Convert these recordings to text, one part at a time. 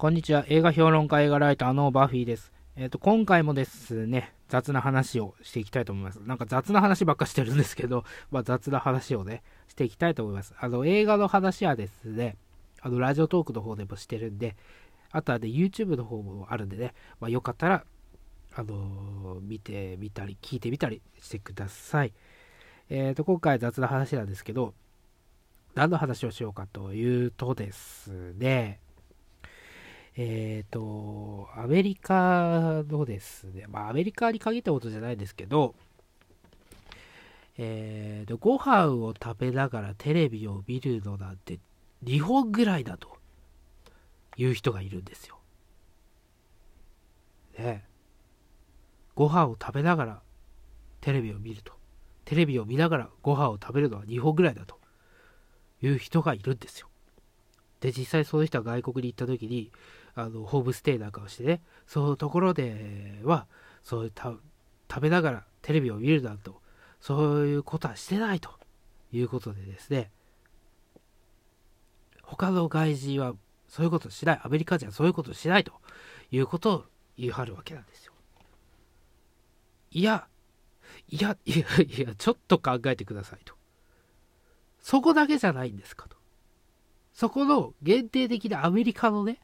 こんにちは。映画評論家、映画ライターのバフィーです。えっ、と、今回もですね、雑な話をしていきたいと思います。なんか雑な話ばっかしてるんですけど、まあ雑な話をね、していきたいと思います。あの、映画の話はですね、あの、ラジオトークの方でもしてるんで、あとはね、YouTube の方もあるんでね、まあよかったら、あのー見てみたり、聞いてみたりしてください。えっ、と、今回雑な話なんですけど、何の話をしようかというとですね、えっ、と、アメリカのですね、まあアメリカに限ったことじゃないですけど、えーと、ご飯を食べながらテレビを見るのなんて2本ぐらいだという人がいるんですよ。ねご飯を食べながらテレビを見ると。テレビを見ながらご飯を食べるのは2本ぐらいだという人がいるんですよ。で、実際そういう人は外国に行った時に、あの、ホームステイなんかをしてね、そういうところでは、そういう食べながらテレビを見るなんと、そういうことはしてないということでですね、他の外人はそういうことしない、アメリカ人はそういうことしないということを言い張るわけなんですよ。いや、いや、いや、いや、ちょっと考えてくださいと。そこだけじゃないんですかと。そこの限定的なアメリカのね、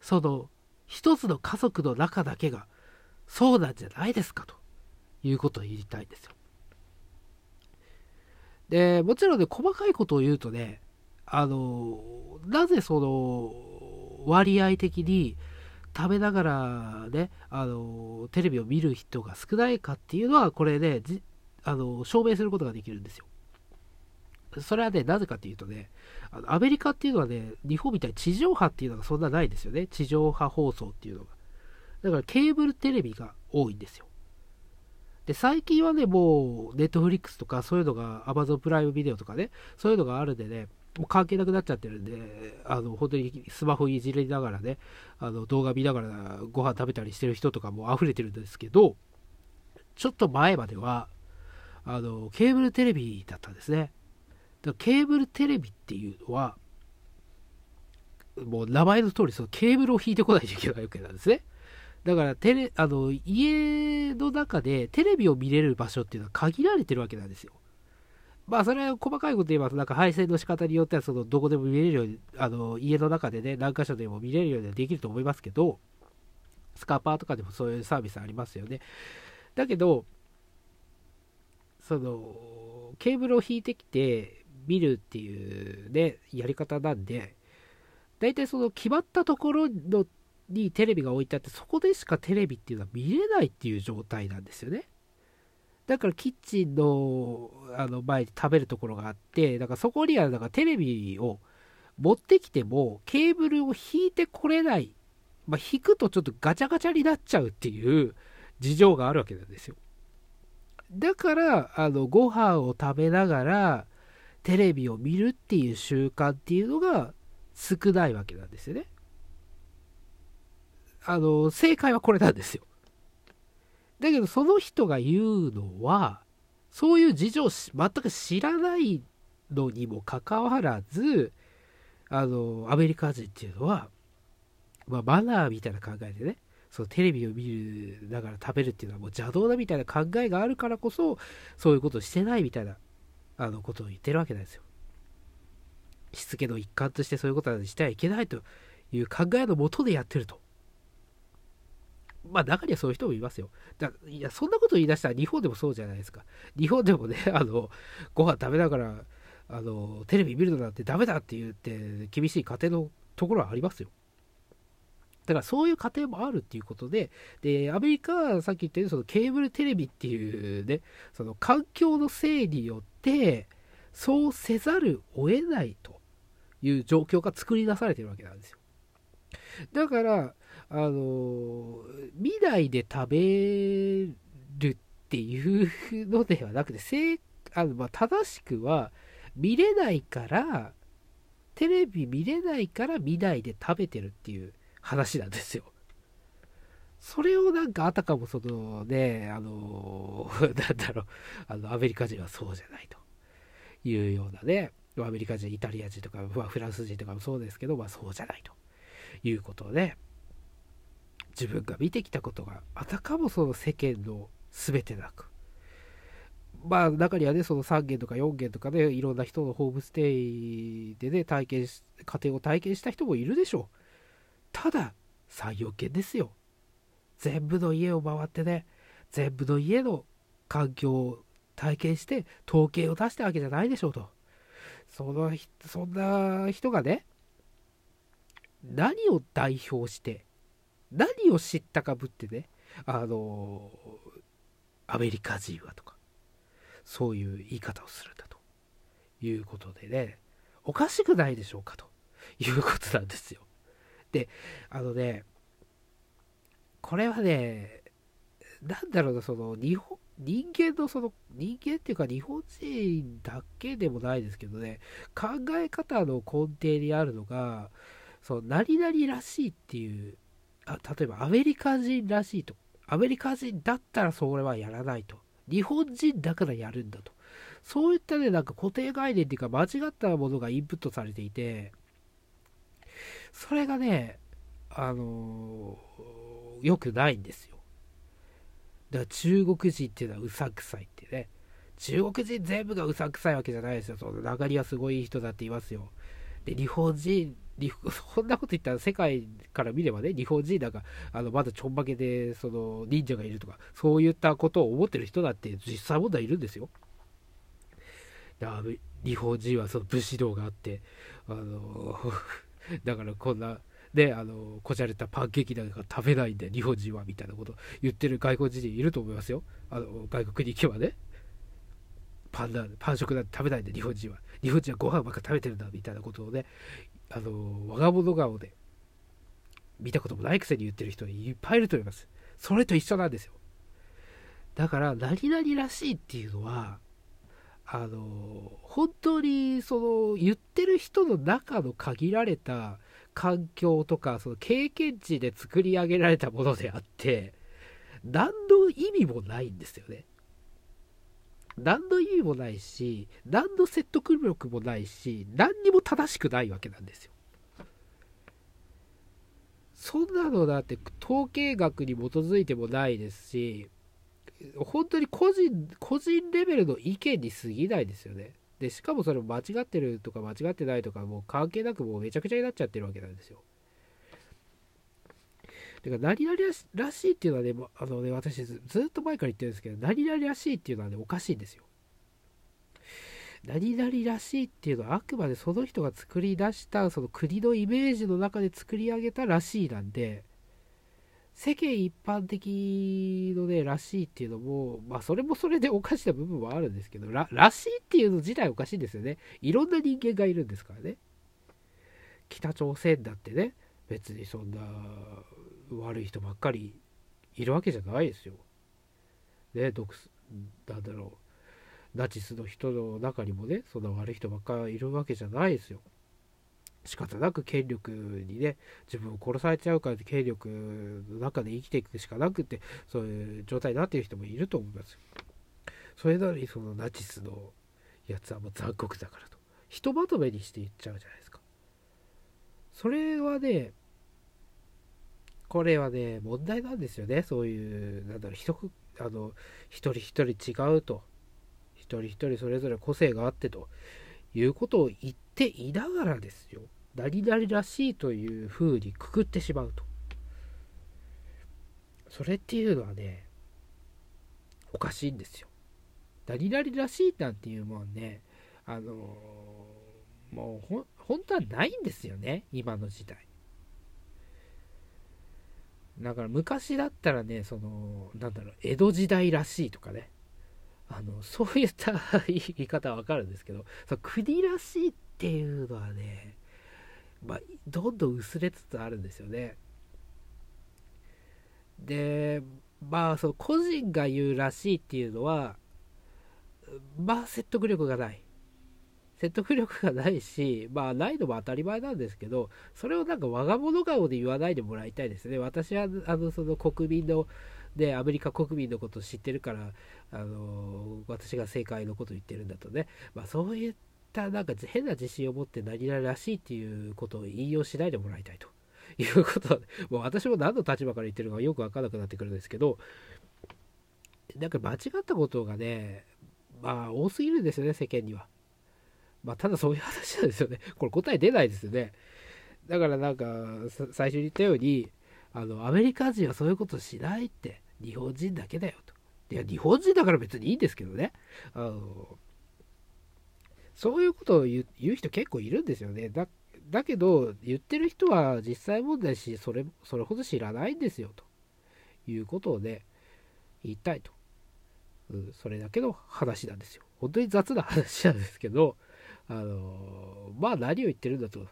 その一つの家族の中だけがそうなんじゃないですかということを言いたいんですよ。で、もちろんね、細かいことを言うとね、あの、なぜその割合的に食べながらね、あの、テレビを見る人が少ないかっていうのは、これね、あの証明することができるんですよ。それはね、なぜかっていうとね、あのアメリカっていうのはね、日本みたいに地上波っていうのがそんなないですよね。地上波放送っていうのが。だからケーブルテレビが多いんですよ。で、最近はね、もう、ネットフリックスとか、そういうのが、アマゾンプライムビデオとかね、そういうのがあるんでね、もう関係なくなっちゃってるんで、あの、本当にスマホいじりながらね、あの、動画見ながらご飯食べたりしてる人とかも溢れてるんですけど、ちょっと前までは、あの、ケーブルテレビだったんですね。だケーブルテレビっていうのは、もう名前の通り、そのケーブルを引いてこないといけないわけなんですね。だからテレ、あの、家の中でテレビを見れる場所っていうのは限られてるわけなんですよ。まあ、それは細かいこと言えば、なんか配線の仕方によっては、その、どこでも見れるように、あの、家の中でね、何箇所でも見れるようにはできると思いますけど、スカパーとかでもそういうサービスありますよね。だけど、その、ケーブルを引いてきて見るっていうね、やり方なんで、大体その決まったところのにテレビが置いてあって、そこでしかテレビっていうのは見れないっていう状態なんですよね。だからキッチンのあの前に食べるところがあって、だからそこにはだかテレビを持ってきてもケーブルを引いてこれない。まあ、引くとちょっとガチャガチャになっちゃうっていう事情があるわけなんですよ。だから、あの、ご飯を食べながらテレビを見るっていう習慣っていうのが少ないわけなんですよね。あの、正解はこれなんですよ。だけど、その人が言うのは、そういう事情全く知らないのにもかかわらず、あの、アメリカ人っていうのは、まあ、マナーみたいな考えでね、そのテレビを見るながら食べるっていうのはもう邪道だみたいな考えがあるからこそ、そういうことをしてないみたいな、あの、ことを言ってるわけなんですよ。しつけの一環としてそういうことはしてはいけないという考えのもとでやってると。まあ中にはそういう人もいますよ。だいや、そんなこと言い出したら日本でもそうじゃないですか。日本でもね、あの、ご飯食べながら、あの、テレビ見るのなんてダメだって言って、厳しい家庭のところはありますよ。だからそういう家庭もあるっていうことで、で、アメリカはさっき言ったように、そのケーブルテレビっていうね、その環境のせいによって、そうせざるを得ないという状況が作り出されてるわけなんですよ。だから、あの、見ないで食べるっていうのではなくて、正あのまあ、正しくは、見れないから、テレビ見れないから見ないで食べてるっていう話なんですよ。それをなんかあたかもそのね、あの、なんだろう、あの、アメリカ人はそうじゃないというようなね、アメリカ人、イタリア人とか、まあ、フランス人とかもそうですけど、まあそうじゃないということで、自分が見てきたことがあたかもその世間の全てなくまあ中にはねその3件とか4件とかねいろんな人のホームステイでね体験し家庭を体験した人もいるでしょう。ただ34件ですよ。全部の家を回ってね全部の家の環境を体験して統計を出したわけじゃないでしょうと。そのそんな人がね何を代表して何を知ったかぶってねあのアメリカ人はとかそういう言い方をするんだということでねおかしくないでしょうかということなんですよ。であのねこれはねなんだろうなその日本人間のその人間っていうか日本人だけでもないですけどね考え方の根底にあるのがその何々らしいっていうあ例えばアメリカ人らしいとアメリカ人だったらそれはやらないと日本人だからやるんだと。そういったねなんか固定概念っていうか間違ったものがインプットされていてそれがねあのー、よくないんですよ。だから中国人っていうのはうさくさいってね。中国人全部がうさくさいわけじゃないですよ。その流りはすごい人だって言いますよ。で日本人 そんなこと言ったら世界から見ればね、日本人だか、あのまだちょんまげでその忍者がいるとか、そういったことを思ってる人だって実際問題いるんですよ。だから日本人はその武士道があって、あの だからこんな、ね、あのこじゃれたパンケーキなんか食べないんで、日本人はみたいなこと言ってる外国人いると思いますよ。あの外国に行けばね。パンなんパン食なんて食べないんで、日本人は。日本人はご飯ばっか食べてるんだみたいなことをね、あの我が物顔で見たこともないくせに言ってる人いっぱいいると思います。それと一緒なんですよ。だから、何々らしいっていうのは、あの、本当に、その、言ってる人の中の限られた環境とか、その経験値で作り上げられたものであって、何の意味もないんですよね。何の意味もないし、何の説得力もないし、何にも正しくないわけなんですよ。そんなのだって統計学に基づいてもないですし、本当に個人、個人レベルの意見に過ぎないですよね。で、しかもそれ間違ってるとか間違ってないとかもう関係なくもうめちゃくちゃになっちゃってるわけなんですよ。だから何々らしいっていうのはね、あのね私ずっと前から言ってるんですけど、何々らしいっていうのはね、おかしいんですよ。何々らしいっていうのはあくまでその人が作り出したその国のイメージの中で作り上げたらしいなんで、世間一般的のね、らしいっていうのも、まあそれもそれでおかしな部分はあるんですけど、ららしいっていうの自体おかしいんですよね。いろんな人間がいるんですからね。北朝鮮だってね、別にそんな悪い人ばっかりいるわけじゃないですよ。ね、独なんだろう、ナチスの人の中にもね、そんな悪い人ばっかりいるわけじゃないですよ。仕方なく権力にね、自分を殺されちゃうから権力の中で生きていくしかなくて、そういう状態になってる人もいると思います。それなのにそのナチスのやつはもう残酷だからと。ひとまとめにして言っちゃうじゃないですか。それはね、これはね、問題なんですよね。そういう、なんだろう、一あの一人一人違うと。一人一人それぞれ個性があってということを言っていながらですよ。何々らしいというふうにくくってしまうと。それっていうのはね、おかしいんですよ。何々らしいなんていうもんね、あのもうほ本当はないんですよね、今の時代。だから昔だったらね、その、なんだろう、江戸時代らしいとかね、あの、そういった言い方はわかるんですけど、その国らしいっていうのはね、まあ、どんどん薄れつつあるんですよね。で、まあ、その個人が言うらしいっていうのは、まあ、説得力がない。説得力がないし、まあ、ないのも当たり前なんですけど、それをなんか我が物顔で言わないでもらいたいですね。私は、あの、その国民の、で、アメリカ国民のこと知ってるから、あの、私が正解のこと言ってるんだとね、まあ、そういったなんか変な自信を持って何々らしいっていうことを引用しないでもらいたいと いうことは、もう私も何の立場から言ってるのかよく分からなくなってくるんですけど、なんか間違ったことがね、まあ多すぎるんですよね、世間には。まあただそういう話なんですよね。これ答え出ないですよね。だからなんか、最初に言ったように、あの、アメリカ人はそういうことしないって、日本人だけだよと。いや、日本人だから別にいいんですけどね。あの、そういうことを言う人結構いるんですよね。だだけど、言ってる人は実際問題し、それ、それほど知らないんですよ、ということをね、言いたいと。うん、それだけの話なんですよ。本当に雑な話なんですけど、あのまあ何を言ってるんだと、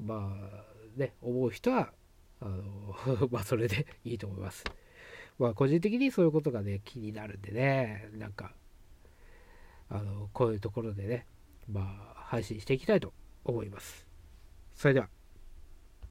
まあね、思う人は、あの まあそれでいいと思います。まあ個人的にそういうことがね、気になるんでね、なんか、あのこういうところでね、まあ配信していきたいと思います。それでは。